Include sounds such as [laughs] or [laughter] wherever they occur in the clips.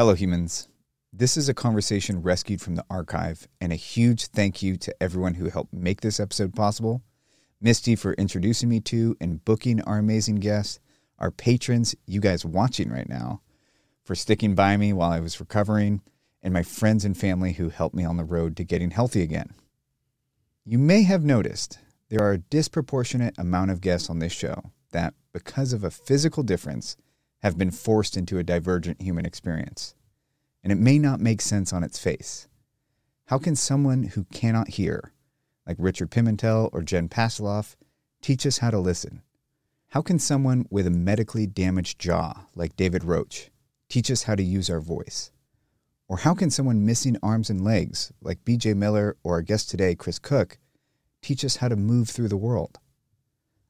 Hello, humans. This is a conversation rescued from the archive, and a huge thank you to everyone who helped make this episode possible. Misty for introducing me to and booking our amazing guests, our patrons, you guys watching right now, for sticking by me while I was recovering, and my friends and family who helped me on the road to getting healthy again. You may have noticed there are a disproportionate amount of guests on this show that, because of a physical difference, have been forced into a divergent human experience. And it may not make sense on its face. How can someone who cannot hear, like Richard Pimentel or Jen Pastiloff, teach us how to listen? How can someone with a medically damaged jaw, like David Roche, teach us how to use our voice? Or how can someone missing arms and legs, like BJ Miller or our guest today, Chris Koch, teach us how to move through the world?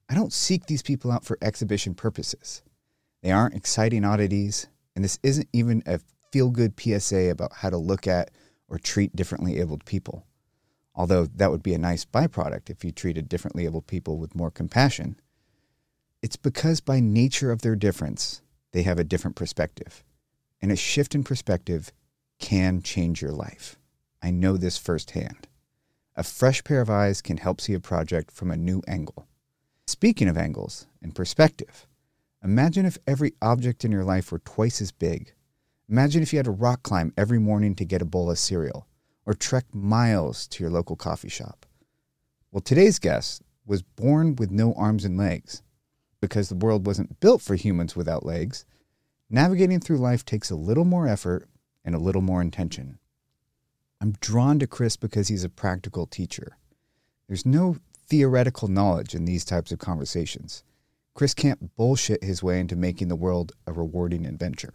I don't seek these people out for exhibition purposes. They aren't exciting oddities, and this isn't even a feel good PSA about how to look at or treat differently abled people. Although that would be a nice byproduct if you treated differently abled people with more compassion. It's because by nature of their difference, they have a different perspective. And a shift in perspective can change your life. I know this firsthand. A fresh pair of eyes can help see a project from a new angle. Speaking of angles and perspective, imagine if every object in your life were twice as big. Imagine if you had to rock climb every morning to get a bowl of cereal or trek miles to your local coffee shop. Well, today's guest was born with no arms and legs. Because the world wasn't built for humans without legs, navigating through life takes a little more effort and a little more intention. I'm drawn to Chris because he's a practical teacher. There's no theoretical knowledge in these types of conversations. Chris can't bullshit his way into making the world a rewarding adventure.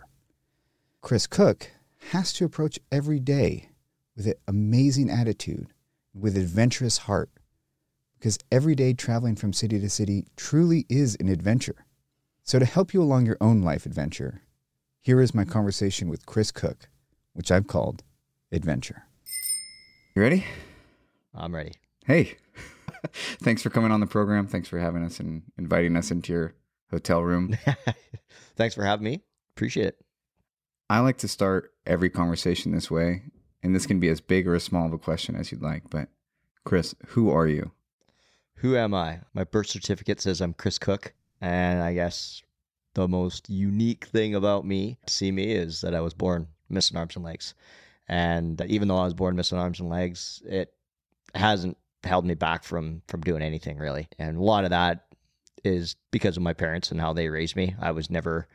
Chris Koch has to approach every day with an amazing attitude, with adventurous heart, because every day traveling from city to city truly is an adventure. So, to help you along your own life adventure, here is my conversation with Chris Koch, which I've called Adventure. You ready? I'm ready. Hey, [laughs] thanks for coming on the program. Thanks for having us and inviting us into your hotel room. [laughs] Thanks for having me. Appreciate it. I like to start every conversation this way, and this can be as big or as small of a question as you'd like. But, Chris, who are you? Who am I? My birth certificate says I'm Chris Koch. And I guess the most unique thing about me, see me, is that I was born missing arms and legs. And even though I was born missing arms and legs, it hasn't held me back from from doing anything really. And a lot of that is because of my parents and how they raised me. I was never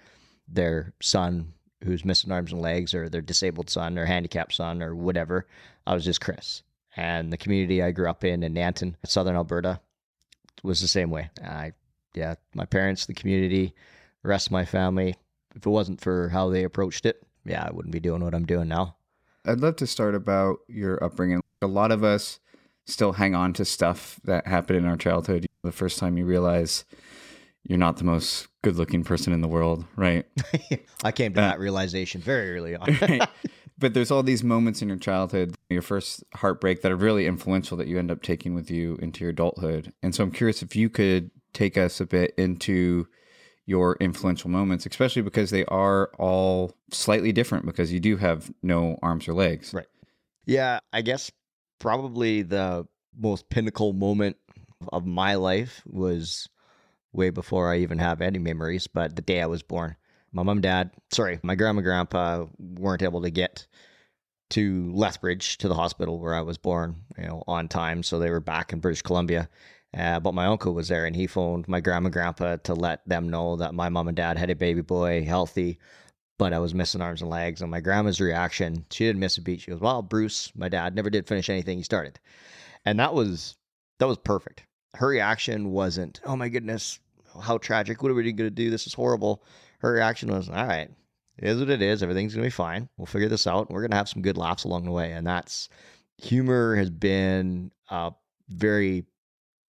their son who's missing arms and legs or their disabled son or handicapped son or whatever. I was just Chris. And the community I grew up in in Nanton, southern Alberta, was the same way. I, yeah, my parents, the community, the rest of my family. If it wasn't for how they approached it, yeah, I wouldn't be doing what I'm doing now. I'd love to start about your upbringing. A lot of us still hang on to stuff that happened in our childhood. The first time you realize you're not the most good looking person in the world, right? [laughs] I came to uh, that realization very early on. right? [laughs] But there's all these moments in your childhood, your first heartbreak that are really influential that you end up taking with you into your adulthood. And so I'm curious if you could take us a bit into your influential moments, especially because they are all slightly different because you do have no arms or legs. Right. Yeah, I guess probably the most pinnacle moment of my life was way before I even have any memories, but the day I was born. My mom, and dad, sorry, my grandma, grandpa weren't able to get to Lethbridge to the hospital where I was born, you know, on time. So they were back in British Columbia. Uh, but my uncle was there and he phoned my grandma, grandpa to let them know that my mom and dad had a baby boy, healthy, but I was missing arms and legs. And my grandma's reaction, she didn't miss a beat. She goes, Well, Bruce, my dad never did finish anything he started. And that was that was perfect her reaction wasn't, oh my goodness, how tragic. What are we going to do? This is horrible. Her reaction was, all right, it is what it is. Everything's going to be fine. We'll figure this out. We're going to have some good laughs along the way. And that's humor has been a very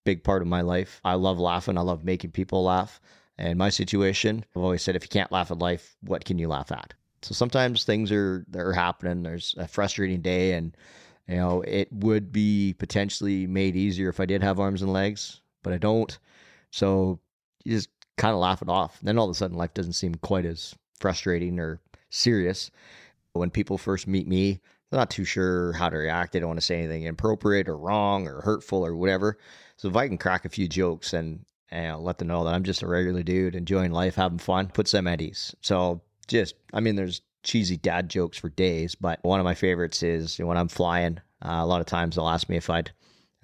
big part of my life. I love laughing. I love making people laugh. And my situation, I've always said, if you can't laugh at life, what can you laugh at? So sometimes things are they're happening. There's a frustrating day, and you know, it would be potentially made easier if I did have arms and legs, but I don't. So you just kind of laugh it off. Then all of a sudden, life doesn't seem quite as frustrating or serious. When people first meet me, they're not too sure how to react. They don't want to say anything inappropriate or wrong or hurtful or whatever. So if I can crack a few jokes and, and let them know that I'm just a regular dude enjoying life, having fun, puts them at ease. So just, I mean, there's cheesy dad jokes for days, but one of my favorites is when I'm flying. Uh, a lot of times they'll ask me if I'd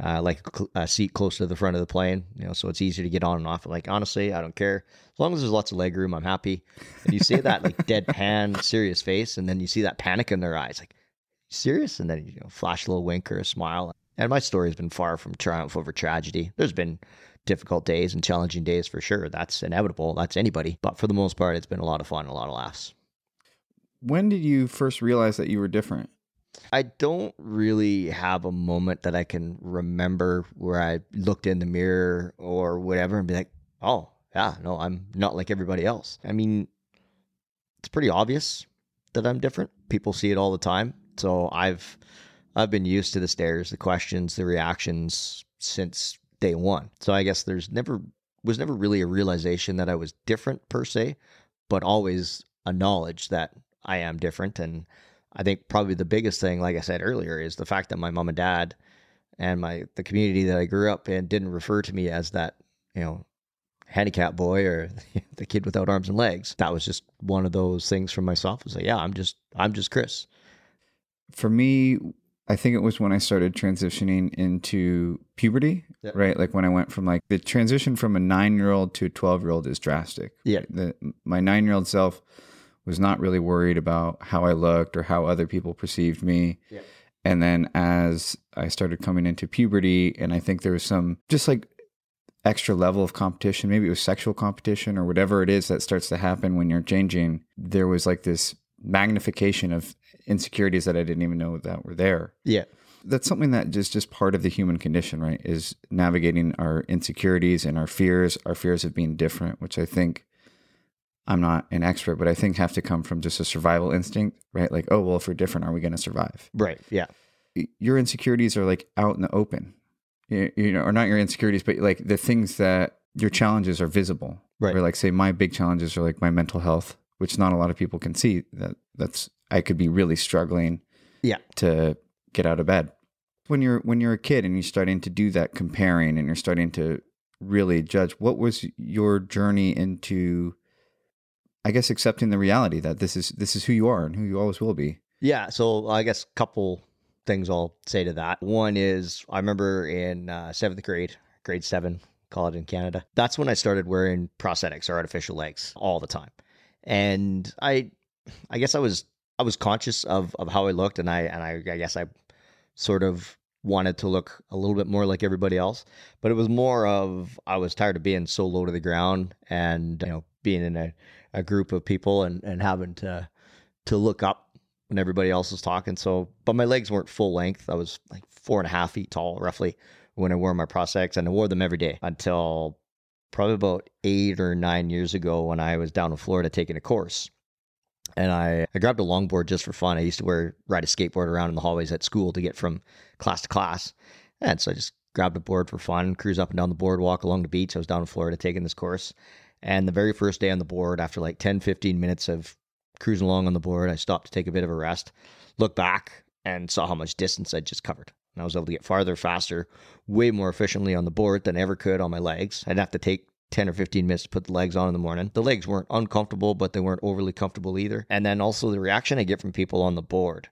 uh, like a seat close to the front of the plane, you know, so it's easier to get on and off. Like honestly, I don't care as long as there's lots of leg room. I'm happy. And you see that like deadpan, [laughs] serious face, and then you see that panic in their eyes, like serious, and then you know, flash a little wink or a smile. And my story has been far from triumph over tragedy. There's been difficult days and challenging days for sure. That's inevitable. That's anybody. But for the most part, it's been a lot of fun, a lot of laughs. When did you first realize that you were different? I don't really have a moment that I can remember where I looked in the mirror or whatever and be like, oh, yeah, no, I'm not like everybody else. I mean, it's pretty obvious that I'm different. People see it all the time. So I've I've been used to the stares, the questions, the reactions since day one. So I guess there's never was never really a realization that I was different per se, but always a knowledge that I am different and I think probably the biggest thing, like I said earlier, is the fact that my mom and dad and my the community that I grew up in didn't refer to me as that, you know, handicap boy or [laughs] the kid without arms and legs. That was just one of those things for myself. Was like, yeah, I'm just I'm just Chris. For me, I think it was when I started transitioning into puberty, yeah. right? Like when I went from like the transition from a nine year old to a 12 year old is drastic. Yeah. The, my nine year old self was not really worried about how I looked or how other people perceived me. Yeah. And then as I started coming into puberty, and I think there was some just like extra level of competition, maybe it was sexual competition or whatever it is that starts to happen when you're changing, there was like this magnification of insecurities that I didn't even know that were there. Yeah. That's something that is just part of the human condition, right? Is navigating our insecurities and our fears, our fears of being different, which I think I'm not an expert, but I think have to come from just a survival instinct, right? Like, oh, well, if we're different, are we going to survive? Right. Yeah. Your insecurities are like out in the open, you, you know, or not your insecurities, but like the things that your challenges are visible. Right. Or like, say, my big challenges are like my mental health, which not a lot of people can see. That that's I could be really struggling. Yeah. To get out of bed when you're when you're a kid and you're starting to do that comparing and you're starting to really judge. What was your journey into I guess accepting the reality that this is this is who you are and who you always will be. Yeah. So I guess a couple things I'll say to that. One is I remember in uh, seventh grade, grade seven, call it in Canada. That's when I started wearing prosthetics or artificial legs all the time, and I, I guess I was I was conscious of of how I looked, and I and I, I guess I sort of wanted to look a little bit more like everybody else, but it was more of I was tired of being so low to the ground and you know being in a a group of people and, and having to to look up when everybody else was talking. So, but my legs weren't full length. I was like four and a half feet tall, roughly, when I wore my prosthetics, and I wore them every day until probably about eight or nine years ago when I was down in Florida taking a course. And I, I grabbed a longboard just for fun. I used to wear ride a skateboard around in the hallways at school to get from class to class. And so I just grabbed a board for fun, cruise up and down the boardwalk along the beach. I was down in Florida taking this course. And the very first day on the board, after like 10, 15 minutes of cruising along on the board, I stopped to take a bit of a rest, look back, and saw how much distance I'd just covered. And I was able to get farther, faster, way more efficiently on the board than I ever could on my legs. I'd have to take 10 or 15 minutes to put the legs on in the morning. The legs weren't uncomfortable, but they weren't overly comfortable either. And then also the reaction I get from people on the board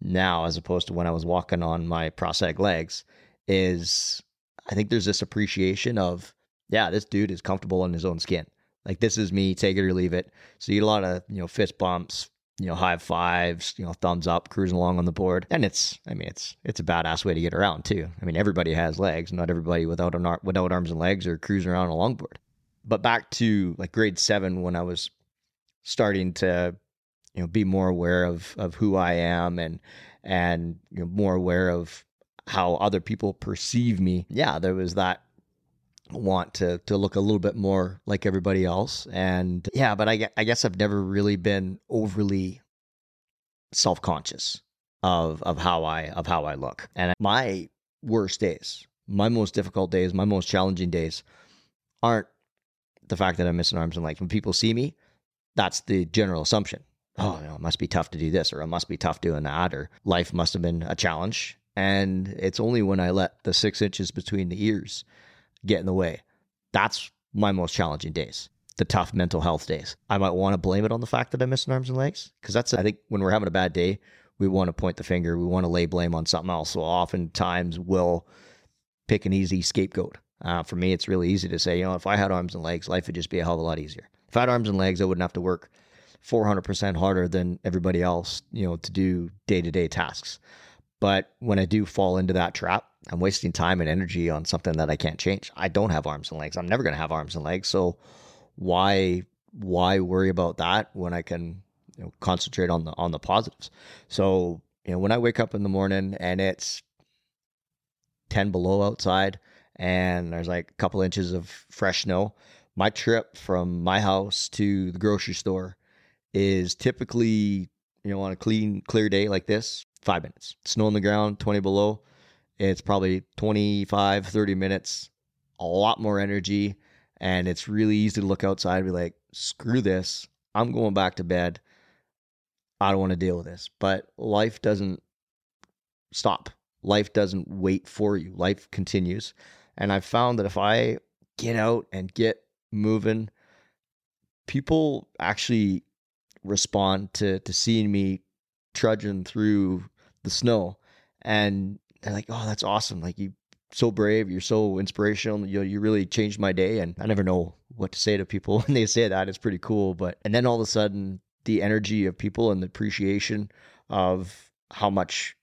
now, as opposed to when I was walking on my prosthetic legs, is I think there's this appreciation of yeah, this dude is comfortable in his own skin. Like this is me, take it or leave it. So you get a lot of, you know, fist bumps, you know, high fives, you know, thumbs up, cruising along on the board. And it's, I mean, it's, it's a badass way to get around too. I mean, everybody has legs. Not everybody without an, without arms and legs or cruising around on a longboard. But back to like grade seven when I was starting to, you know, be more aware of, of who I am and, and, you know, more aware of how other people perceive me. Yeah, there was that want to to look a little bit more like everybody else. And yeah but i, I guess i've never really been overly self-conscious of of how i of how i look. And my worst days my most difficult days my most challenging days aren't the fact that i'm missing arms and legs. When people see me that's the general assumption. Oh, you know, it must be tough to do this, or it must be tough doing that, or life must have been a challenge. And it's only when I let the six inches between the ears get in the way. That's my most challenging days, the tough mental health days. I might want to blame it on the fact that I'm missing arms and legs because that's, I think, when we're having a bad day, we want to point the finger, we want to lay blame on something else. So oftentimes we'll pick an easy scapegoat. Uh, for me, it's really easy to say, you know, if I had arms and legs, life would just be a hell of a lot easier. If I had arms and legs, I wouldn't have to work 400% harder than everybody else, you know, to do day to day tasks. But when I do fall into that trap, I'm wasting time and energy on something that I can't change. I don't have arms and legs. I'm never going to have arms and legs. So why why worry about that when I can you know, concentrate on the on the positives? So you know, when I wake up in the morning and it's 10 below outside and there's like a couple inches of fresh snow, my trip from my house to the grocery store is typically, you know, on a clean, clear day like this, five minutes. Snow on the ground, 20 below. It's probably 25, 30 minutes, a lot more energy. And it's really easy to look outside and be like, screw this. I'm going back to bed. I don't want to deal with this. But life doesn't stop. Life doesn't wait for you. Life continues. And I've found that if I get out and get moving, people actually respond to to seeing me trudging through the snow and they're like oh that's awesome like you so brave you're so inspirational you you really changed my day and i never know what to say to people [laughs] when they say that it's pretty cool but and then all of a sudden the energy of people and the appreciation of how much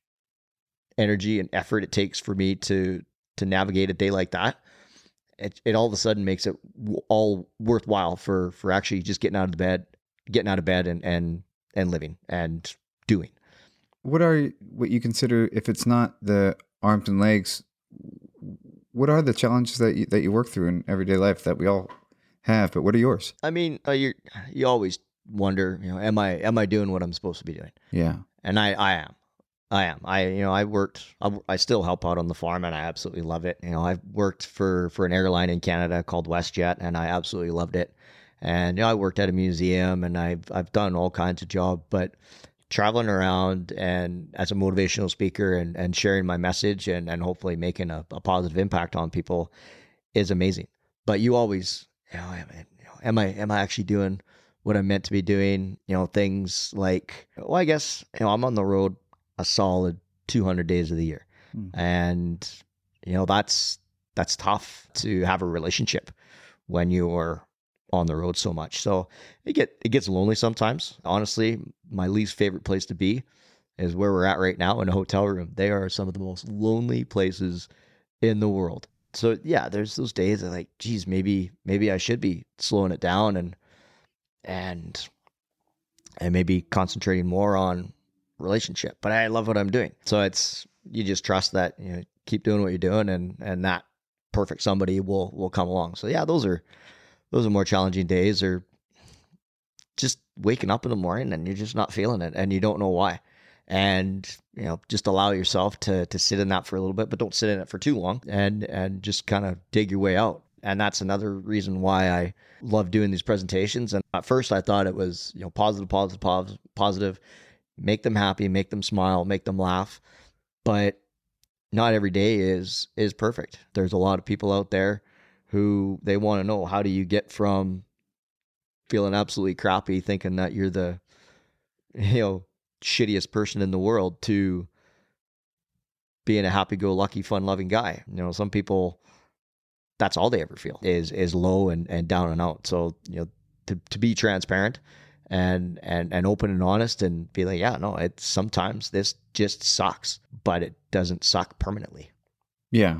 energy and effort it takes for me to to navigate a day like that it, it all of a sudden makes it all worthwhile for for actually just getting out of the bed getting out of bed and and and living and doing what are what you consider if it's not the arms and legs? What are the challenges that you, that you work through in everyday life that we all have? But what are yours? I mean, uh, you you always wonder, you know, am I am I doing what I'm supposed to be doing? Yeah, and I I am. I am. I you know I worked. I, I, still help out on the farm, and I absolutely love it. You know, I've worked for for an airline in Canada called WestJet, and I absolutely loved it. And you know, I worked at a museum, and I've I've done all kinds of jobs. But traveling around and as a motivational speaker and, and sharing my message and, and hopefully making a, a positive impact on people is amazing. But you always, you know, am I am I actually doing what I'm meant to be doing? You know, things like well, I guess you know I'm on the road a solid 200 days of the year, mm. and you know that's that's tough to have a relationship when you're on the road so much. So it get it gets lonely sometimes. Honestly, my least favorite place to be is where we're at right now in a hotel room. They are some of the most lonely places in the world. So yeah, there's those days that like, geez, maybe maybe I should be slowing it down and and and maybe concentrating more on relationship. But I love what I'm doing. So it's you just trust that, you know, keep doing what you're doing and and that perfect somebody will will come along. So yeah, those are those are more challenging days or just waking up in the morning and you're just not feeling it and you don't know why. And you know just allow yourself to to sit in that for a little bit but don't sit in it for too long and and just kind of dig your way out. And that's another reason why I love doing these presentations. And at first I thought it was you know positive positive positive positive make them happy make them smile make them laugh. But not every day is is perfect. There's a lot of people out there who they want to know how do you get from feeling absolutely crappy, thinking that you're the [laughs] you know shittiest person in the world to being a happy-go-lucky, fun-loving guy. You know, some people that's all they ever feel is is low and, and down and out. So you know, to to be transparent and and and open and honest and be like, yeah, no, it's sometimes this just sucks, but it doesn't suck permanently. Yeah,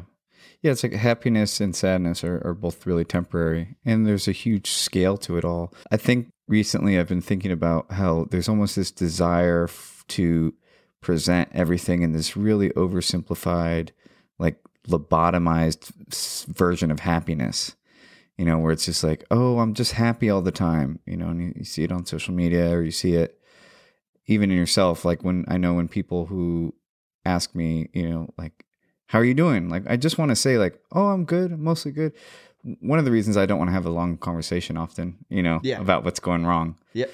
yeah, it's like happiness and sadness are, are both really temporary, and there's a huge scale to it all. I think recently I've been thinking about how there's almost this desire f- to present everything in this really oversimplified, like lobotomized version of happiness. You know, where it's just like, oh, I'm just happy all the time. You know, and you, you see it on social media or you see it even in yourself. Like when I know when people who ask me, you know, like how are you doing? Like, I just want to say, like, oh, I'm good, I'm mostly good. One of the reasons I don't want to have a long conversation often, you know, yeah. about what's going wrong. Yep.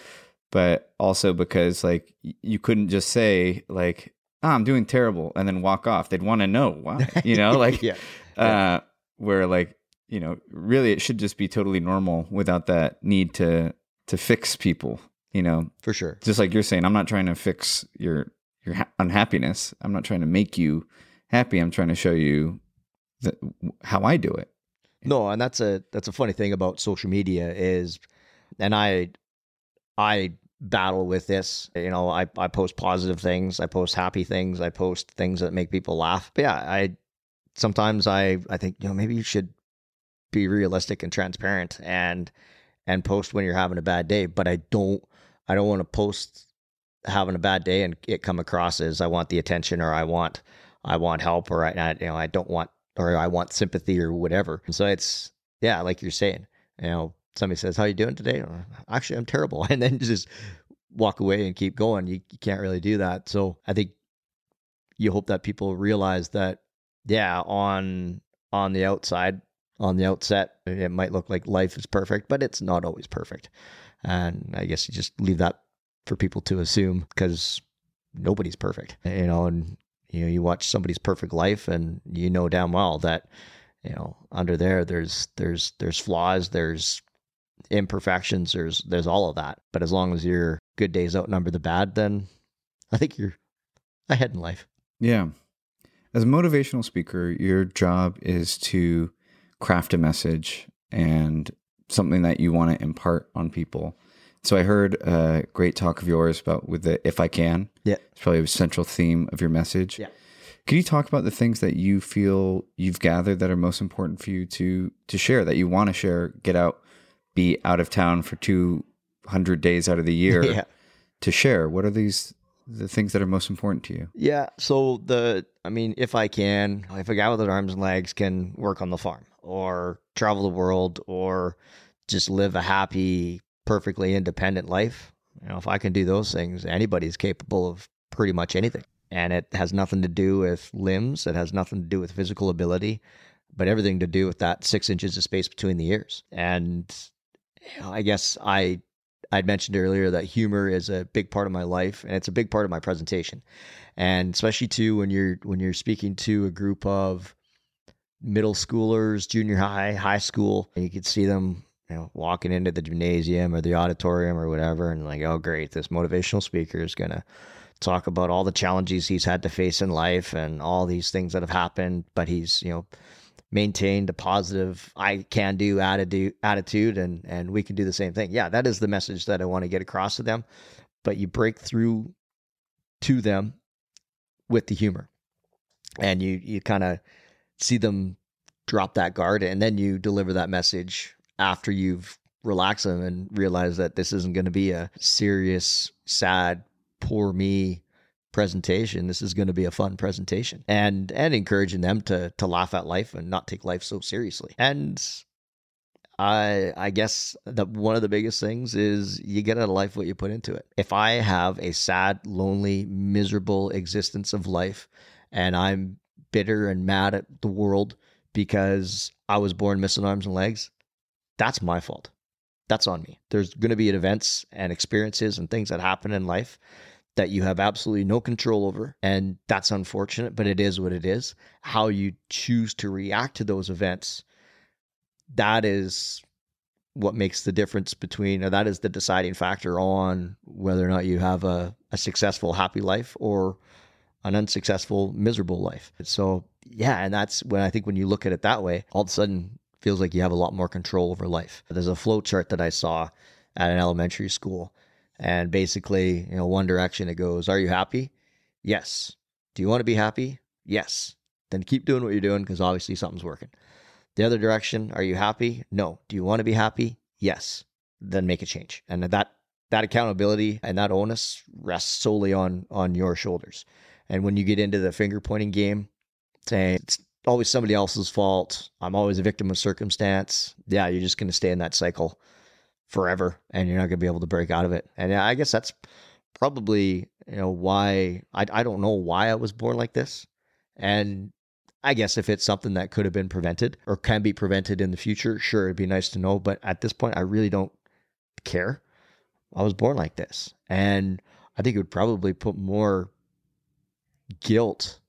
but also because like you couldn't just say like oh, I'm doing terrible and then walk off. They'd want to know why, you [laughs] know, like yeah. uh where like, you know, really it should just be totally normal without that need to to fix people, you know. For sure. Just like you're saying, I'm not trying to fix your your ha- unhappiness. I'm not trying to make you happy. I'm trying to show you how I do it. No, and that's a that's a funny thing about social media is and I I battle with this. You know, I, I post positive things, I post happy things, I post things that make people laugh. But yeah, I sometimes I I think, you know, maybe you should be realistic and transparent and and post when you're having a bad day. But I don't I don't want to post having a bad day and it come across as I want the attention or I want I want help or I you know I don't want or I want sympathy or whatever. So it's yeah, like you're saying, you know, somebody says, "How you doing today?" Actually, I'm terrible, [laughs] and then just walk away and keep going. You, you can't really do that. So I think you hope that people realize that, yeah, on on the outside, on the outset, it might look like life is perfect, but it's not always perfect. And I guess you just leave that for people to assume because nobody's perfect, you know. And you know, you watch somebody's perfect life, and you know damn well that you know under there there's there's there's flaws there's imperfections there's there's all of that but as long as your good days outnumber the bad then i think you're ahead in life Yeah. As a motivational speaker, your job is to craft a message and something that you want to impart on people. So I heard a great talk of yours about with the if I can. Yeah. It's probably a central theme of your message. Yeah. Could you talk about the things that you feel you've gathered that are most important for you to to share that you want to share, get out, be out of town for 200 days out of the [laughs] year yeah to share? What are these the things that are most important to you? Yeah. So the, I mean, if I can, if a guy with arms and legs can work on the farm or travel the world or just live a happy, perfectly independent life, you know, if I can do those things, anybody's capable of pretty much anything. And it has nothing to do with limbs. It has nothing to do with physical ability, but everything to do with that six inches of space between the ears. And you know, I guess I I'd mentioned earlier that humor is a big part of my life and it's a big part of my presentation. And especially too when you're when you're speaking to a group of middle schoolers, junior high, high school, and you could see them, you know, walking into the gymnasium or the auditorium or whatever and like, oh great, this motivational speaker is gonna talk about all the challenges he's had to face in life and all these things that have happened, but he's, you know, maintained a positive I can do attitude attitude and and we can do the same thing. Yeah, that is the message that I want to get across to them. But you break through to them with the humor. And you you kind of see them drop that guard and then you deliver that message after you've relaxed them and realized that this isn't going to be a serious, sad, poor me presentation. This is going to be a fun presentation, and and encouraging them to to laugh at life and not take life so seriously. And I I guess that one of the biggest things is you get out of life what you put into it. If I have a sad, lonely, miserable existence of life, and I'm bitter and mad at the world because I was born missing arms and legs, that's my fault. That's on me. There's going to be events and experiences and things that happen in life that you have absolutely no control over. And that's unfortunate, but it is what it is. How you choose to react to those events, that is what makes the difference between, or that is the deciding factor on whether or not you have a, a successful, happy life or an unsuccessful, miserable life. So, yeah, and that's when I think when you look at it that way, all of a sudden feels like you have a lot more control over life. There's a flow chart that I saw at an elementary school and basically, you know, one direction it goes, Are you happy? Yes. Do you want to be happy? Yes. Then keep doing what you're doing because obviously something's working. The other direction, are you happy? No. Do you want to be happy? Yes. Then make a change. And that that accountability and that onus rests solely on on your shoulders. And when you get into the finger pointing game, saying it's always somebody else's fault, I'm always a victim of circumstance, yeah, you're just going to stay in that cycle forever and you're not going to be able to break out of it. And I guess that's probably, you know, why I, I don't know why I was born like this. And I guess if it's something that could have been prevented or can be prevented in the future, sure, it'd be nice to know. But at this point, I really don't care. I was born like this. And I think it would probably put more guilt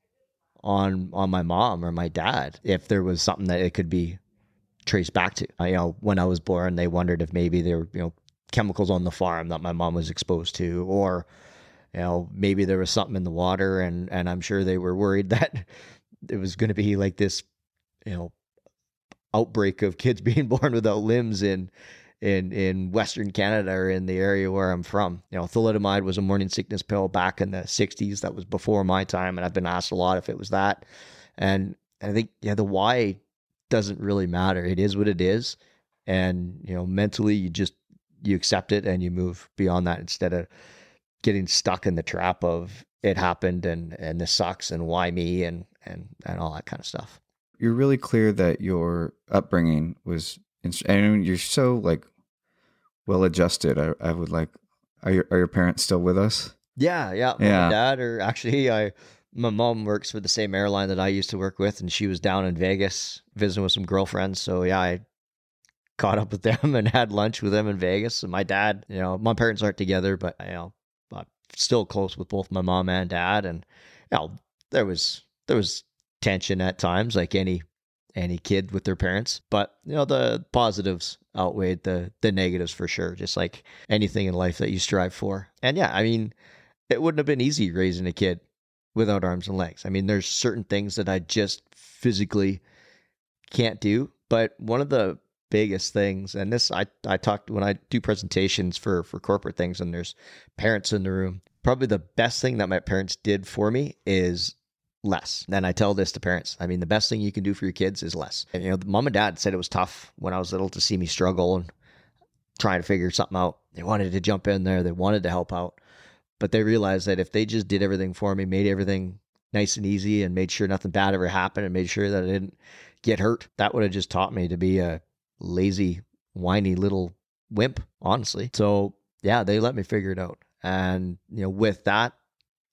on on my mom or my dad if there was something that it could be traced back to. I, you know, when I was born, they wondered if maybe there were you know chemicals on the farm that my mom was exposed to, or you know maybe there was something in the water, and and I'm sure they were worried [laughs] that it was going to be like this, you know, outbreak of kids [laughs] being born without limbs in in in Western Canada or in the area where I'm from. You know, thalidomide was a morning sickness pill back in the 60s. That was before my time, and I've been asked a lot if it was that. And I think yeah, the why doesn't really matter. It is what it is, and you know, mentally you just you accept it and you move beyond that instead of getting stuck in the trap of it happened and and this sucks and why me and and and all that kind of stuff. You're really clear that your upbringing was and you're so like well adjusted. I, I would like. Are your are your parents still with us? Yeah, yeah. yeah. My dad, or actually, I my mom works for the same airline that I used to work with, and she was down in Vegas visiting with some girlfriends. So yeah, I caught up with them [laughs] and had lunch with them in Vegas. And my dad, you know, my parents aren't together, but you know, I'm still close with both my mom and dad. And you know, there was there was tension at times, like any any kid with their parents. But you know, the positives outweighed the the negatives for sure. Just like anything in life that you strive for. And yeah, I mean, it wouldn't have been easy raising a kid without arms and legs. I mean, there's certain things that I just physically can't do. But one of the biggest things, and this I I talked when I do presentations for for corporate things, and there's parents in the room. Probably the best thing that my parents did for me is less. And I tell this to parents. I mean, the best thing you can do for your kids is less. And, you know, mom and dad said it was tough when I was little to see me struggle and trying to figure something out. They wanted to jump in there, they wanted to help out. But they realized that if they just did everything for me, made everything nice and easy, and made sure nothing bad ever happened, and made sure that I didn't get hurt, that would have just taught me to be a lazy, whiny little wimp, honestly. So, yeah, they let me figure it out. And, you know, with that,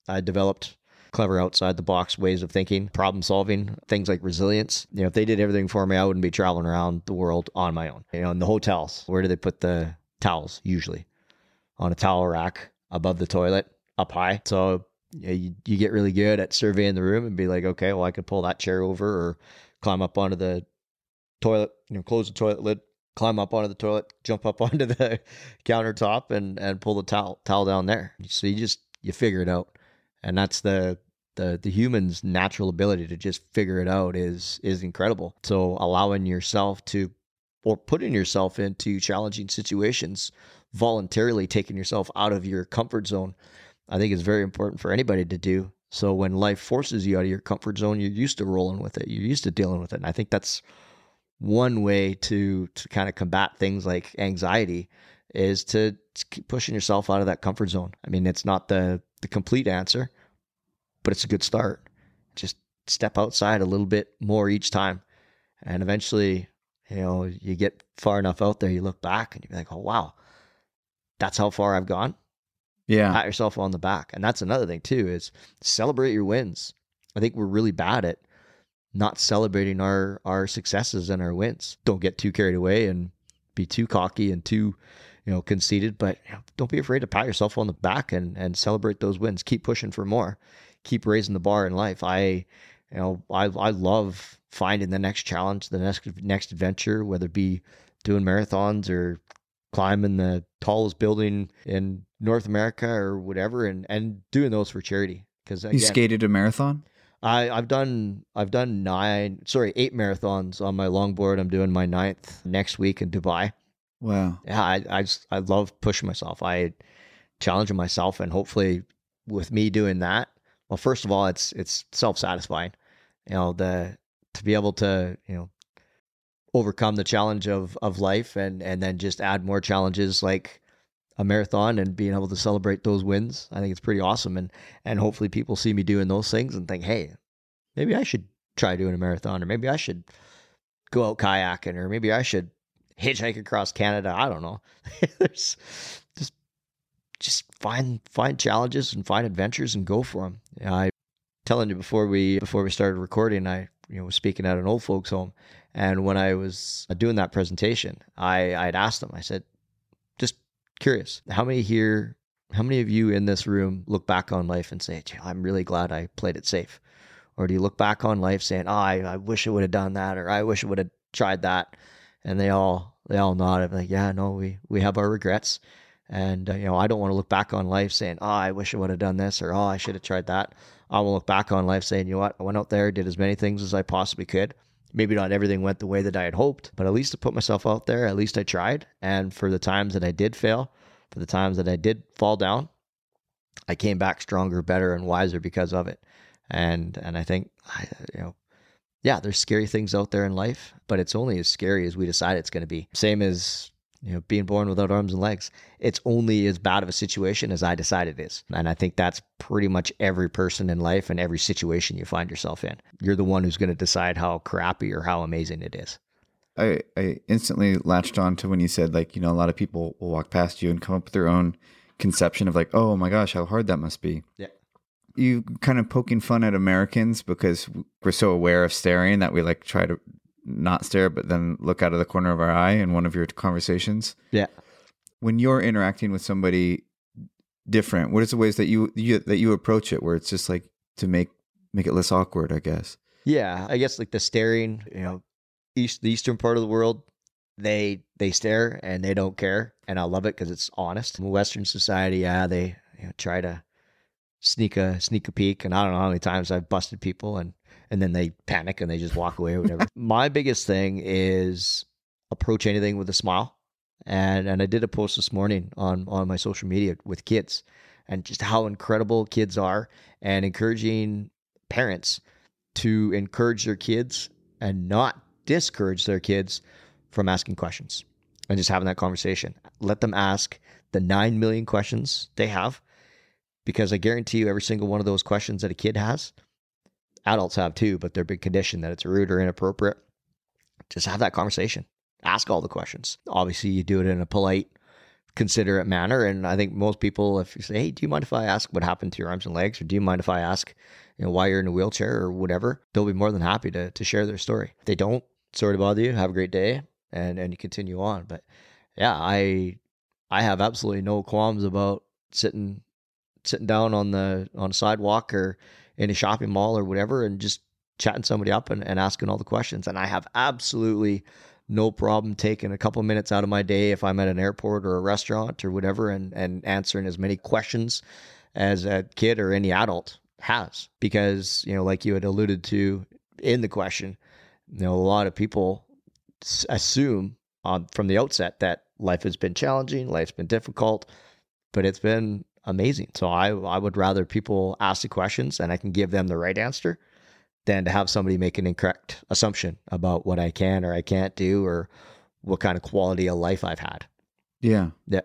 I developed clever outside the box ways of thinking, problem solving, things like resilience. You know, if they did everything for me, I wouldn't be traveling around the world on my own. You know, in the hotels, where do they put the towels usually? On a towel rack above the toilet, up high. So you, you get really good at surveying the room and be like, okay, well, I could pull that chair over or climb up onto the toilet, you know, close the toilet lid, climb up onto the toilet, jump up [laughs] onto the countertop and and pull the towel towel down there. So you just you figure it out. And that's the the the human's natural ability to just figure it out is is incredible. So allowing yourself to or putting yourself into challenging situations voluntarily taking yourself out of your comfort zone I think is very important for anybody to do. So when life forces you out of your comfort zone, you're used to rolling with it. You're used to dealing with it. And I think that's one way to to kind of combat things like anxiety is to, to keep pushing yourself out of that comfort zone. I mean, it's not the the complete answer, but it's a good start. Just step outside a little bit more each time. And eventually, you know, you get far enough out there, you look back and you're like, oh, wow, that's how far I've gone. Yeah. Pat yourself on the back. And that's another thing, too, is celebrate your wins. I think we're really bad at not celebrating our, our successes and our wins. Don't get too carried away and be too cocky and too you know, conceited, but don't be afraid to pat yourself on the back and and celebrate those wins. Keep pushing for more keep raising the bar in life. I, you know, I I love finding the next challenge, the next next adventure, whether it be doing marathons or climbing the tallest building in North America or whatever, and and doing those for charity. Because you skated a marathon. I, I've done I've done nine sorry eight marathons on my longboard. I'm doing my ninth next week in Dubai. Wow. Yeah, I I, just, I love pushing myself. I challenging myself, and hopefully with me doing that, well, first of all, it's it's self satisfying. You know, the to be able to you know overcome the challenge of of life and and then just add more challenges like a marathon and being able to celebrate those wins. I think it's pretty awesome, and and hopefully people see me doing those things and think, hey, maybe I should try doing a marathon, or maybe I should go out kayaking, or maybe I should hitchhike across Canada. I don't know. [laughs] There's just just find find challenges and find adventures and go for them. I telling you before we before we started recording, I you know was speaking at an old folks home, and when I was uh, doing that presentation, I I had asked them. I said, just curious. How many here, how many of you in this room look back on life and say, I'm really glad I played it safe? Or do you look back on life saying, oh, I, I wish I would have done that, or I wish I would have tried that? And they all, they all nodded like, yeah, no, we, we have our regrets. And, uh, you know, I don't want to look back on life saying, oh, I wish I would have done this, or oh, I should have tried that. I will look back on life saying, you know what, I went out there, did as many things as I possibly could. Maybe not everything went the way that I had hoped, but at least I put myself out there. At least I tried. And for the times that I did fail, for the times that I did fall down, I came back stronger, better, and wiser because of it. And and I think you know, yeah, there's scary things out there in life, but it's only as scary as we decide it's going to be. Same as you know, being born without arms and legs. It's only as bad of a situation as I decide it is. And I think that's pretty much every person in life and every situation you find yourself in. You're the one who's going to decide how crappy or how amazing it is. I, I instantly latched on to when you said, like, you know, a lot of people will walk past you and come up with their own conception of, like, oh my gosh, how hard that must be. Yeah. You kind of poking fun at Americans because we're so aware of staring that we like try to not stare, but then look out of the corner of our eye in one of your conversations. Yeah. When you're interacting with somebody different, what is the ways that you, you that you approach it where it's just like to make make it less awkward, I guess. Yeah, I guess like the staring, you know, east the eastern part of the world, they they stare and they don't care, and I love it because it's honest. In Western society, yeah, they you know, try to sneak a sneak a peek, and I don't know how many times I've busted people and and then they panic and they just walk away or whatever. [laughs] My biggest thing is approach anything with a smile. And and I did a post this morning on on my social media with kids and just how incredible kids are and encouraging parents to encourage their kids and not discourage their kids from asking questions and just having that conversation. Let them ask the 9 million questions they have because I guarantee you every single one of those questions that a kid has adults have too, but they're big condition that it's rude or inappropriate. Just have that conversation. Ask all the questions. Obviously, you do it in a polite, considerate manner. And I think most people, if you say, "Hey, do you mind if I ask what happened to your arms and legs?" or "Do you mind if I ask, you know, why you're in a wheelchair or whatever?" They'll be more than happy to to share their story. If they don't, sorry to bother you. Have a great day, and and you continue on. But yeah, I I have absolutely no qualms about sitting sitting down on the on a sidewalk or in a shopping mall or whatever and just chatting somebody up and, and asking all the questions. And I have absolutely no problem taking a couple minutes out of my day if I'm at an airport or a restaurant or whatever and, and answering as many questions as a kid or any adult has. Because, you know, like you had alluded to in the question, you know, a lot of people assume um, from the outset that life has been challenging, life's been difficult, but it's been amazing. So I I would rather people ask the questions and I can give them the right answer than to have somebody make an incorrect assumption about what I can or I can't do or what kind of quality of life I've had. Yeah. Yeah.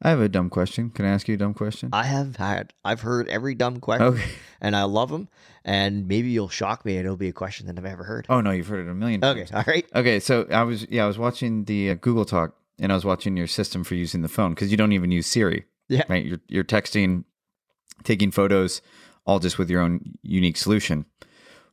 I have a dumb question. Can I ask you a dumb question? I have had, I've heard every dumb question okay. and I love them. And maybe you'll shock me and it'll be a question that I've ever heard. Oh, no, you've heard it a million times. Okay. All right. Okay. So I was, yeah, I was watching the uh, Google Talk and I was watching your system for using the phone because you don't even use Siri. Yeah. Right. You're you're texting, taking photos, all just with your own unique solution.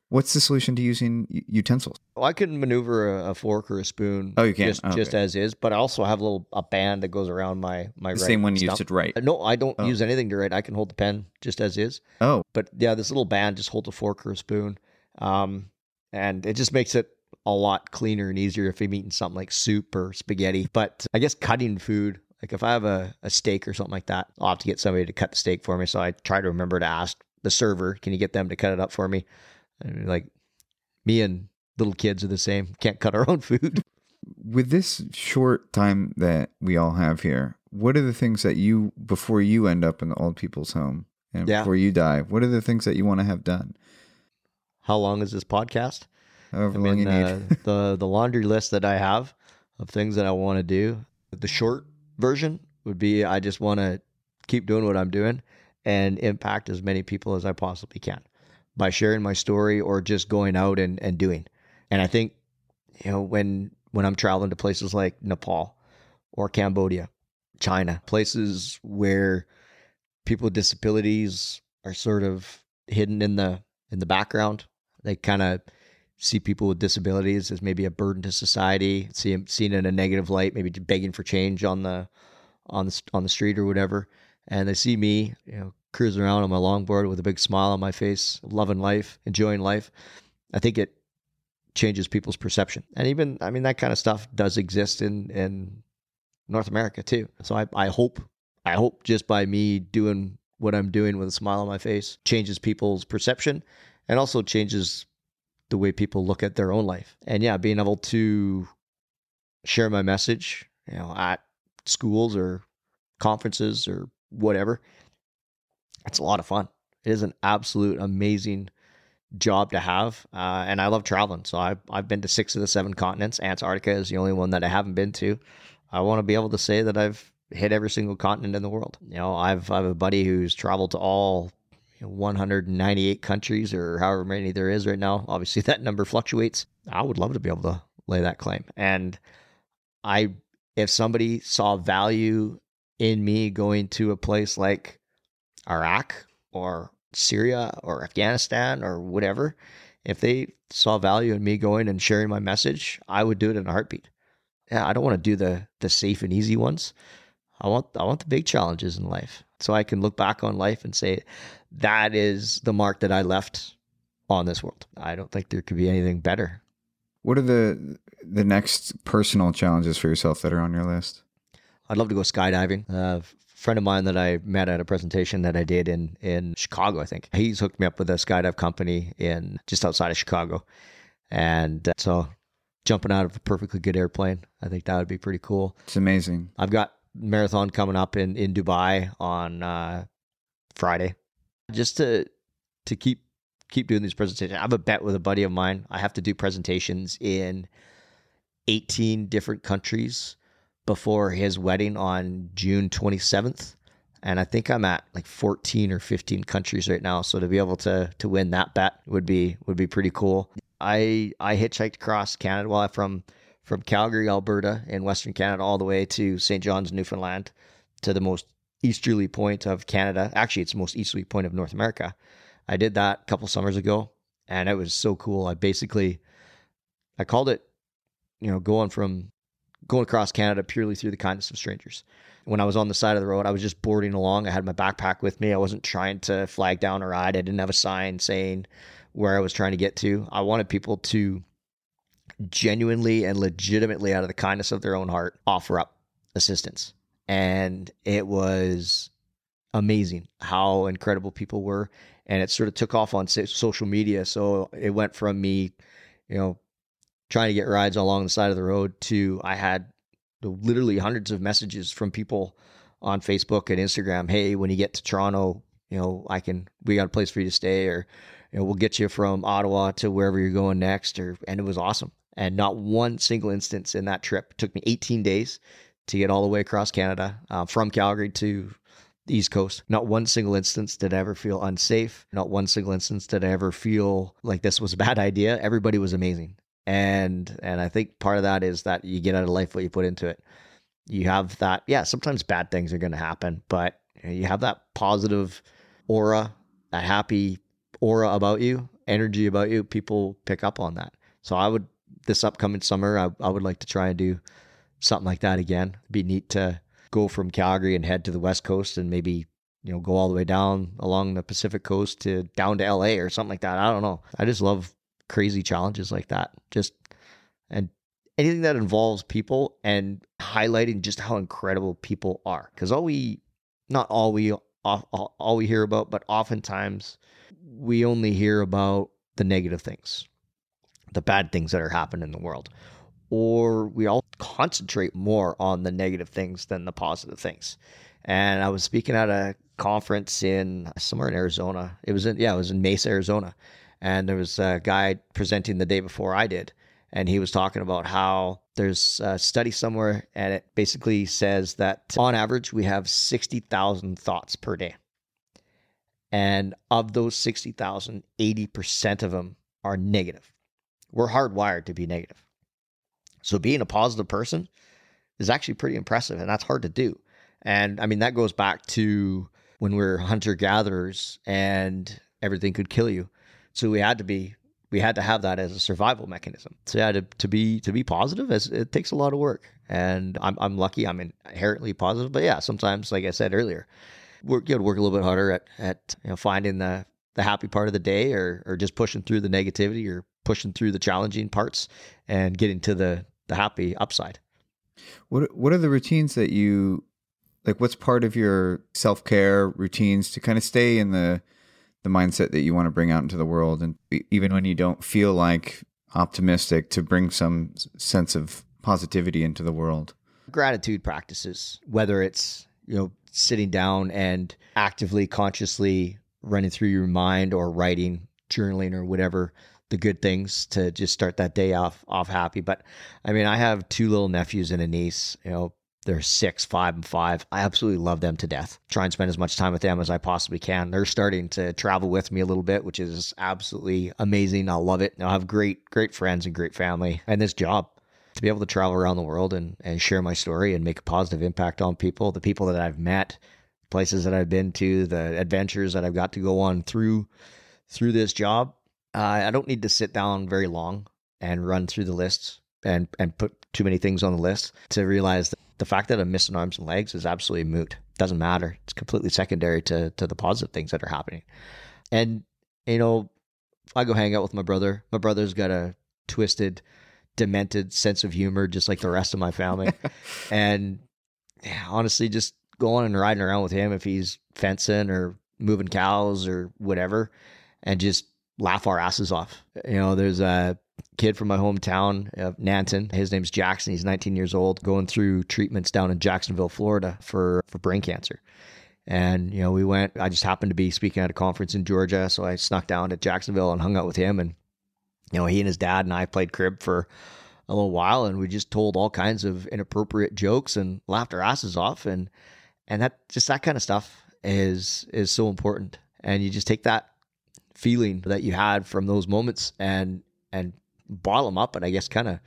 What's the solution to using utensils? Well, I can maneuver a, a fork or a spoon. Oh, you can just, oh, okay. just as is, but I also have a little a band that goes around my my the right same one you used to write. Uh, No, I don't Oh. use anything to write. I can hold the pen just as is. Oh, But yeah, this little band just holds a fork or a spoon, um, and it just makes it a lot cleaner and easier if I'm eating something like soup or spaghetti. But I guess cutting food, like if I have a, a steak or something like that, I'll have to get somebody to cut the steak for me. So I try to remember to ask the server, can you get them to cut it up for me? And like me and little kids are the same. Can't cut our own food. [laughs] with this short time that we all have here, what are the things that you before you end up in the old people's home and Yeah. before you die? What are the things that you want to have done? How long is this podcast? However I long mean, you need. uh, the the laundry list that I have of things that I want to do. The short version would be I just want to keep doing what I'm doing and impact as many people as I possibly can by sharing my story or just going out and, and doing. And I think, you know, when when I'm traveling to places like Nepal or Cambodia, China, places where people with disabilities are sort of hidden in the in the background. They kind of see people with disabilities as maybe a burden to society, see them seen in a negative light, maybe begging for change on the on the on the street or whatever, and they see me, you know, cruising around on my longboard with a big smile on my face, loving life, enjoying life. I think it changes people's perception, and even I mean that kind of stuff does exist in in North America too. So I I hope I hope just by me doing what I'm doing with a smile on my face changes people's perception, and also changes the way people look at their own life. And yeah, being able to share my message, you know, at schools or conferences or whatever, it's a lot of fun. It is an absolute amazing job to have, uh, and I love traveling. So I've I've been to six of the seven continents. Antarctica is the only one that I haven't been to. I want to be able to say that I've hit every single continent in the world. You know, I've I have a buddy who's traveled to all 198 countries or however many there is right now. Obviously, that number fluctuates. I would love to be able to lay that claim. And I, if somebody saw value in me going to a place like Iraq or Syria or Afghanistan or whatever, if they saw value in me going and sharing my message, I would do it in a heartbeat. Yeah, I don't want to do the the safe and easy ones. I want I want the big challenges in life. So I can look back on life and say that is the mark that I left on this world. I don't think there could be anything better. What are the the next personal challenges for yourself that are on your list? I'd love to go skydiving. Uh, a friend of mine that I met at a presentation that I did in in Chicago, I think he's hooked me up with a skydive company in just outside of Chicago, and uh, so jumping out of a perfectly good airplane, I think that would be pretty cool. It's amazing. I've got marathon coming up in in Dubai on uh, Friday, just to to keep keep doing these presentations. I have a bet with a buddy of mine. I have to do presentations in 18 different countries before his wedding on June 27th. And I think I'm at like 14 or 15 countries right now. So to be able to to win that bet would be would be pretty cool. I I hitchhiked across Canada well, from from Calgary, Alberta, in Western Canada, all the way to St. John's, Newfoundland, to the most easterly point of Canada. Actually, it's the most easterly point of North America. I did that a couple summers ago, and it was so cool. I basically, I called it, you know, going from going across Canada purely through the kindness of strangers. When I was on the side of the road, I was just boarding along. I had my backpack with me. I wasn't trying to flag down a ride. I didn't have a sign saying where I was trying to get to. I wanted people to genuinely and legitimately out of the kindness of their own heart offer up assistance. And it was amazing how incredible people were. And it sort of took off on social media. So it went from me, you know, trying to get rides along the side of the road to I had literally hundreds of messages from people on Facebook and Instagram. Hey, when you get to Toronto, you know, I can, we got a place for you to stay or, you know, we'll get you from Ottawa to wherever you're going next. Or, and it was awesome and not one single instance in that trip. It took me 18 days to get all the way across Canada uh, from Calgary to the East Coast. Not one single instance did I ever feel unsafe. Not one single instance did I ever feel like this was a [laughs] bad idea. Everybody was amazing. And and I think part of that is that you get out of life what you put into it. You have that, yeah, sometimes bad things are going to happen, but you have that positive aura, that happy aura about you, energy about you. People pick up on that. So I would this upcoming summer, I, I would like to try and do something like that again. It'd be neat to go from Calgary and head to the West Coast and maybe, you know, go all the way down along the Pacific Coast to down to LA or something like that. I don't know. I just love crazy challenges like that. Just and anything that involves people and highlighting just how incredible people are. Because all we, not all we, all, all we hear about, but oftentimes we only hear about the negative things the bad things that are happening in the world. Or we all concentrate more on the negative things than the positive things. And I was speaking at a conference in somewhere in Arizona. It was in, yeah, it was in Mesa, Arizona. And there was a guy presenting the day before I did. And he was talking about how there's a study somewhere and it basically says that on average we have 60,000 thoughts per day. And of those 60,000, 80% of them are negative we're hardwired to be negative. So being a positive person is actually pretty impressive, and that's hard to do. And I mean, that goes back to when we are hunter gatherers and everything could kill you. So we had to be we had to have that as a survival mechanism. So yeah, to, to be to be positive, as it takes a lot of work, and I'm I'm lucky. I'm inherently positive, but yeah, sometimes, like I said earlier, work you got to work a little bit harder at at you know finding the the happy part of the day, or or just pushing through the negativity, or pushing through the challenging parts, and getting to the the happy upside. What what are the routines that you like? What's part of your self care routines to kind of stay in the the mindset that you want to bring out into the world, and even when you don't feel like optimistic, to bring some sense of positivity into the world. Gratitude practices, whether it's you know sitting down and actively, consciously running through your mind or writing, journaling, or whatever the good things to just start that day off off happy. But I mean, I have two little nephews and a niece. You know, they're six, five, and five. I absolutely love them to death. Try and spend as much time with them as I possibly can. They're starting to travel with me a little bit, which is absolutely amazing. I love it. I have great, great friends and great family, and this job to be able to travel around the world and, and share my story and make a positive impact on people, the people that I've met, places that I've been to, the adventures that I've got to go on through through this job uh, I don't need to sit down very long and run through the lists and and put too many things on the list to realize that the fact that I'm missing arms and legs is absolutely moot. Doesn't matter. It's completely secondary to to the positive things that are happening. And you know, I go hang out with my brother. My brother's got a twisted, demented sense of humor, just like the rest of my family. [laughs] and yeah, honestly, just going and riding around with him if he's fencing or moving cows or whatever, and just laugh our asses off. You know, there's a kid from my hometown of Nanton. His name's Jackson. He's 19 years old, going through treatments down in Jacksonville, Florida for for brain cancer. And you know, we went. I just happened to be speaking at a conference in Georgia, so I snuck down to Jacksonville and hung out with him. And you know, he and his dad and I played crib for a little while, and we just told all kinds of inappropriate jokes and laughed our asses off. And and that just that kind of stuff is is so important. And you just take that feeling that you had from those moments and and bottle them up and I guess kind of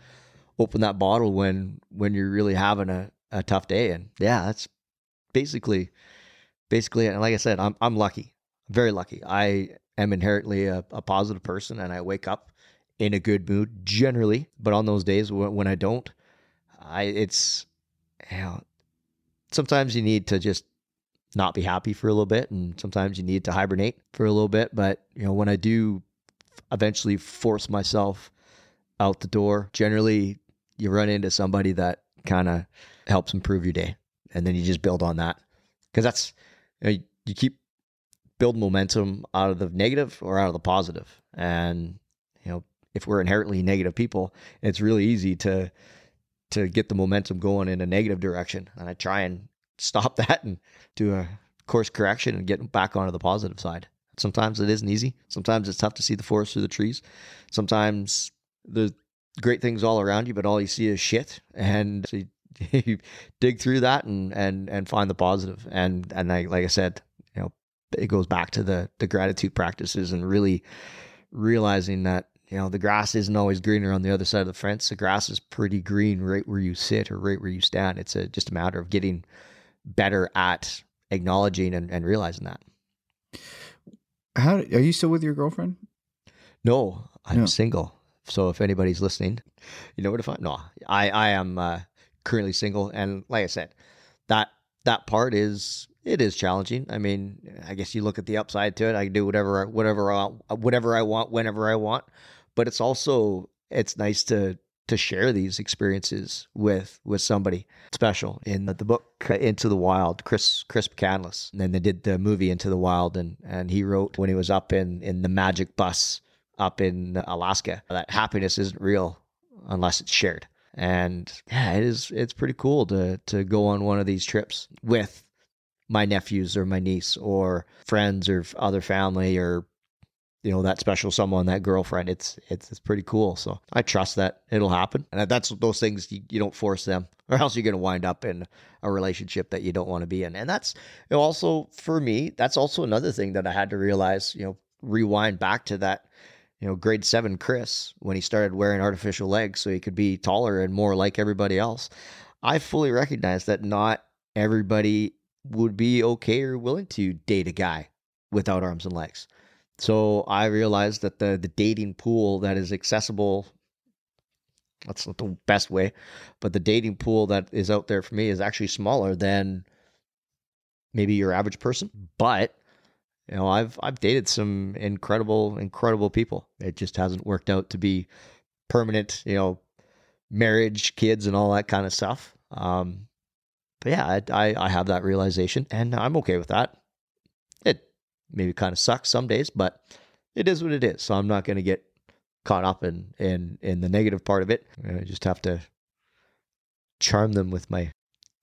open that bottle when when you're really having a, a tough day. And yeah that's basically basically and like I said I'm I'm lucky very lucky. I am inherently a, a positive person and I wake up in a good mood generally but on those days when, when I don't I it's you know, sometimes you need to just not be happy for a little bit and sometimes you need to hibernate for a little bit but you know when i do eventually force myself out the door generally you run into somebody that kind of helps improve your day and then you just build on that because that's you, know, you keep build momentum out of the negative or out of the positive and you know if we're inherently negative people it's really easy to to get the momentum going in a negative direction and i try and stop [laughs] that and do a course correction and get back onto the positive side. Sometimes it isn't easy. Sometimes it's tough to see the forest through the trees. Sometimes there's great things all around you, but all you see is shit. And so [laughs] you, you dig through that and and and find the positive. And and I, like I said, you know, it goes back to the the gratitude practices and really realizing that you know the grass isn't always greener on the other side of the fence. The grass is pretty green right where you sit or right where you stand. It's a, just a matter of getting better at acknowledging and, and realizing that. How are you still with your girlfriend? No, I'm no. single. So if anybody's listening, you know where to find. No, I I am uh, currently single, and like I said, that that part is it is challenging. I mean, I guess you look at the upside to it. I can do whatever whatever I, whatever I want whenever I want, but it's also it's nice to to share these experiences with with somebody special. In the, the book Into the Wild, Chris Chris McCandless, and then they did the movie Into the Wild, and and he wrote when he was up in in the magic bus up in Alaska that happiness isn't real unless it's shared. And yeah, it is it's pretty cool to to go on one of these trips with my nephews or my niece or friends or other family or you know that special someone that girlfriend it's it's it's pretty cool. So i trust that it'll happen. And that's those things you, you don't force them [laughs] or else you're going to wind up in a relationship that you don't want to be in. And that's you know, also for me that's also another thing that i had to realize you know rewind back to that you know grade 7 chris when he started wearing artificial legs so he could be taller and more like everybody else. I fully recognize that not everybody would be okay or willing to date a guy without arms and legs So I realized that the the dating pool that is accessible that's not the best way, but the dating pool that is out there for me is actually smaller than maybe your average person. But you know, I've I've dated some incredible, incredible people. It just hasn't worked out to be permanent, you know, marriage, kids, and all that kind of stuff. Um, but yeah, I, I I have that realization, and I'm okay with that. Maybe kind of sucks some days, but it is what it is. So I'm not going to get caught up in in in the negative part of it. I just have to charm them with my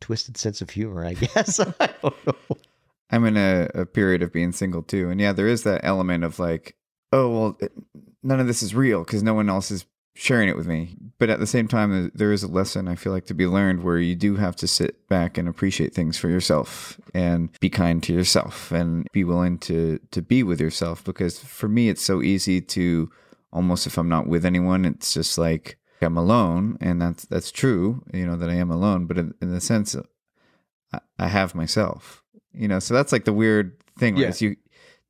twisted sense of humor, I [laughs] guess. I don't know. I'm in a, a period of being single too, and yeah, there is that element of like, oh well, it, none of this is real because no one else is sharing it with me. But at the same time, there is a lesson I feel like to be learned where you do have to sit back and appreciate things for yourself and be kind to yourself and be willing to to be with yourself. Because for me, it's so easy to almost if I'm not with anyone, it's just like I'm alone, and that's that's true, you know, that I am alone. But in, in the sense, I, I, have myself, you know. So that's like the weird thing, right? Yeah. you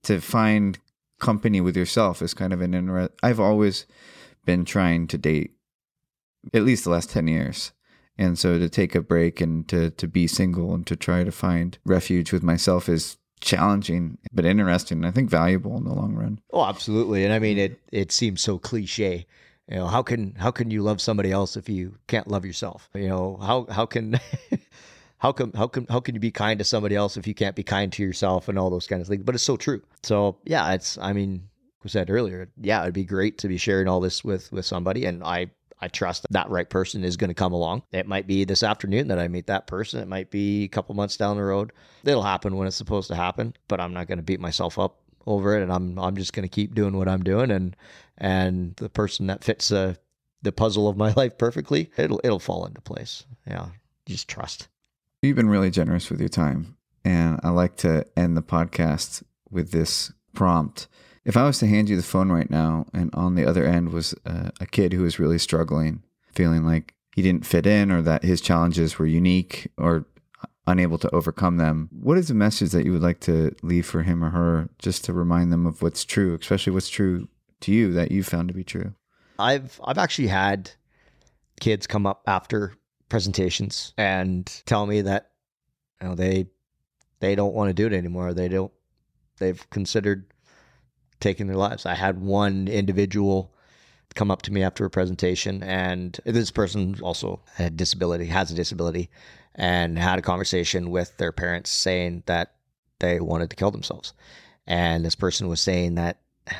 to find company with yourself is kind of an interest. I've always been trying to date, at least the last ten years. And so to take a break and to, to be single and to try to find refuge with myself is challenging but interesting and I think valuable in the long run. Oh, absolutely. And I mean it it seems so cliche. You know, how can how can you love somebody else if you can't love yourself? You know, how how can [laughs] how can how can how can you be kind to somebody else if you can't be kind to yourself and all those kind of things? But it's so true. So yeah, it's I mean, we said earlier, yeah, it'd be great to be sharing all this with with somebody and I I trust that that right person is going to come along. It might be this afternoon that I meet that person. It might be a couple months down the road. It'll happen when it's supposed to happen, but I'm not going to beat myself up over it and I'm I'm just going to keep doing what I'm doing and and the person that fits uh, the puzzle of my [laughs] life perfectly, it'll it'll fall into place. Yeah, just trust. You've been really generous with your time, and I like to end the podcast with this prompt. If I was to hand you the phone right now, and on the other end was uh, a kid who was really struggling, feeling like he didn't fit in or that his challenges were unique or unable to overcome them, what is the message that you would like to leave for him or her just to remind them of what's true, especially what's true to you that you found to be true? I've I've actually had kids come up after presentations and tell me that you know they they don't want to do it anymore. They don't they've considered taking their lives. I had one individual come up to me after a presentation, and this person also had disability, has a disability, and had a conversation with their parents saying that they wanted to kill themselves. And this person was saying that, [sighs]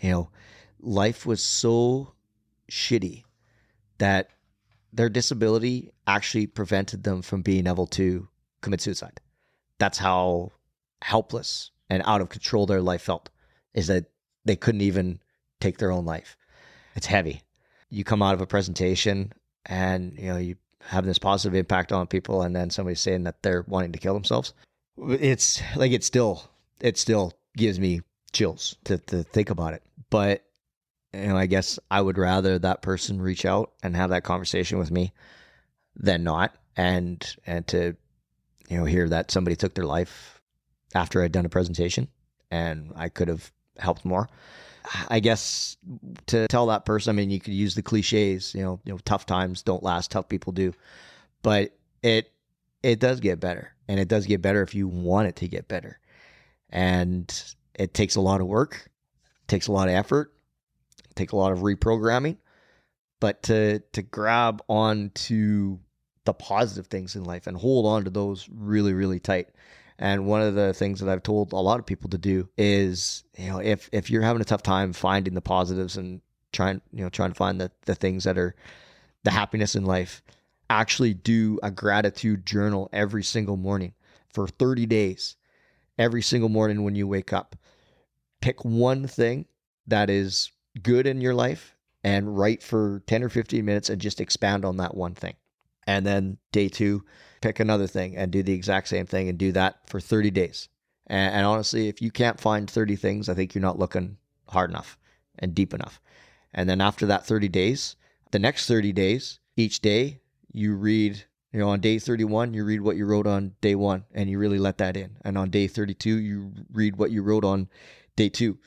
you know, life was so shitty that their disability actually prevented them from being able to commit suicide. That's how helpless and out of control their life felt is that they couldn't even take their own life. It's heavy. You come out of a presentation and you know you have this positive impact on people and then somebody's saying that they're wanting to kill themselves. It's like it still it still gives me chills to to think about it. But you know, I guess I would rather that person reach out and have that conversation with me than not and and to you know hear that somebody took their life after I'd done a presentation and I could have helped more. I guess to tell that person, I mean, you could use the cliches, you know, you know, tough times don't last, tough people do, but it it does get better, and it does get better if you want it to get better, and it takes a lot of work, takes a lot of effort, takes a lot of reprogramming, but to to grab onto the positive things in life and hold on to those really really tight and one of the things that I've told a lot of people to do is, you know, if if you're having a tough time finding the positives and trying, you know, trying to find the the things that are the happiness in life, actually do a gratitude journal every single morning for 30 days. Every single morning when you wake up, pick one thing that is good in your life and write for 10 or 15 minutes and just expand on that one thing. And then day two, pick another thing and do the exact same thing and do that for 30 days. And, and, honestly, if you can't find 30 things, I think you're not looking hard enough and deep enough. And then after that 30 days, the next 30 days, each day you read, you know, on day 31, you read what you wrote on day one and you really let that in. And on day 32, you read what you wrote on day two.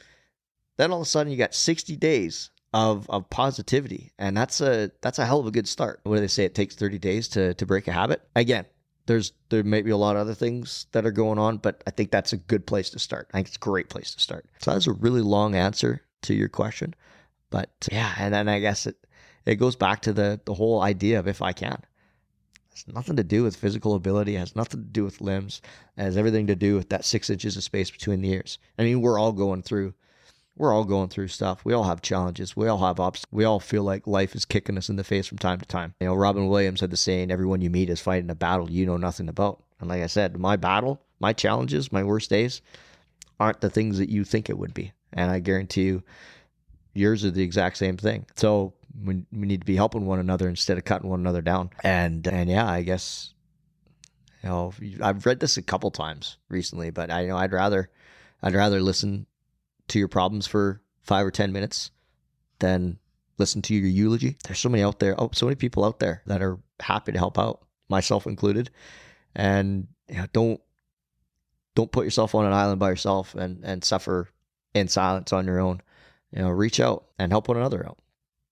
Then all of a sudden you got 60 days of of positivity. And that's a that's a hell of a good start. What do they say? It takes 30 days to to break a habit. Again, there's there may be a lot of other things that are going on, but I think that's a good place to start. I think it's a great place to start. So that's a really long answer to your question. But yeah, and then I guess it it goes back to the the whole idea of if I can. It's nothing to do with physical ability, it has nothing to do with limbs, it has everything to do with that six inches of space between the ears. I mean, we're all going through we're all going through stuff. We all have challenges. We all have ups. We all feel like life is kicking us in the face from time to time. You know, Robin Williams had the saying, everyone you meet is fighting a battle you know nothing about. And like I said, my battle, my challenges, my worst days aren't the things that you think it would be. And I guarantee you, yours are the exact same thing. So we, we need to be helping one another instead of cutting one another down. And and yeah, I guess you know I've read this a couple times recently, but I you know I'd rather I'd rather listen to your problems for five or 10 minutes than listen to your eulogy. There's so many out there, oh, so many people out there that are happy to help out, myself included. And you know, don't don't put yourself on an island by yourself and and suffer in silence on your own. You know, reach out and help one another out.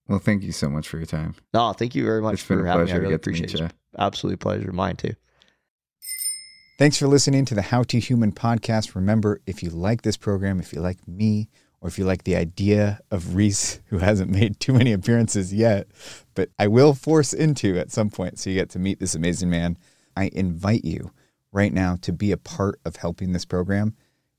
Well, thank you so much for your time. No, thank you very much it's for having me. I really appreciate it. Absolutely pleasure. Mine too. Thanks for listening to the How to Human podcast. Remember, if you like this program, if you like me, or if you like the idea of Reese, [laughs] who hasn't made too many appearances yet, but I will force into at some point so you get to meet this amazing man, I invite you right now to be a part of helping this program.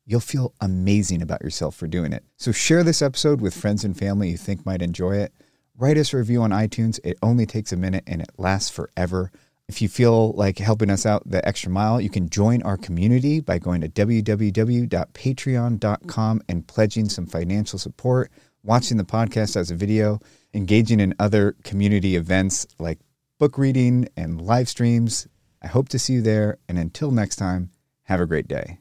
You'll feel amazing about yourself for doing it. So share this episode with friends and family you think might enjoy it. Write us a review on iTunes. It only takes a minute and it lasts forever. If you feel like helping us out the extra mile, you can join our community by going to www.patreon.com and pledging some financial support, watching the podcast as a video, engaging in other community events like book reading and live streams. I hope to see you there. And until next time, have a great day.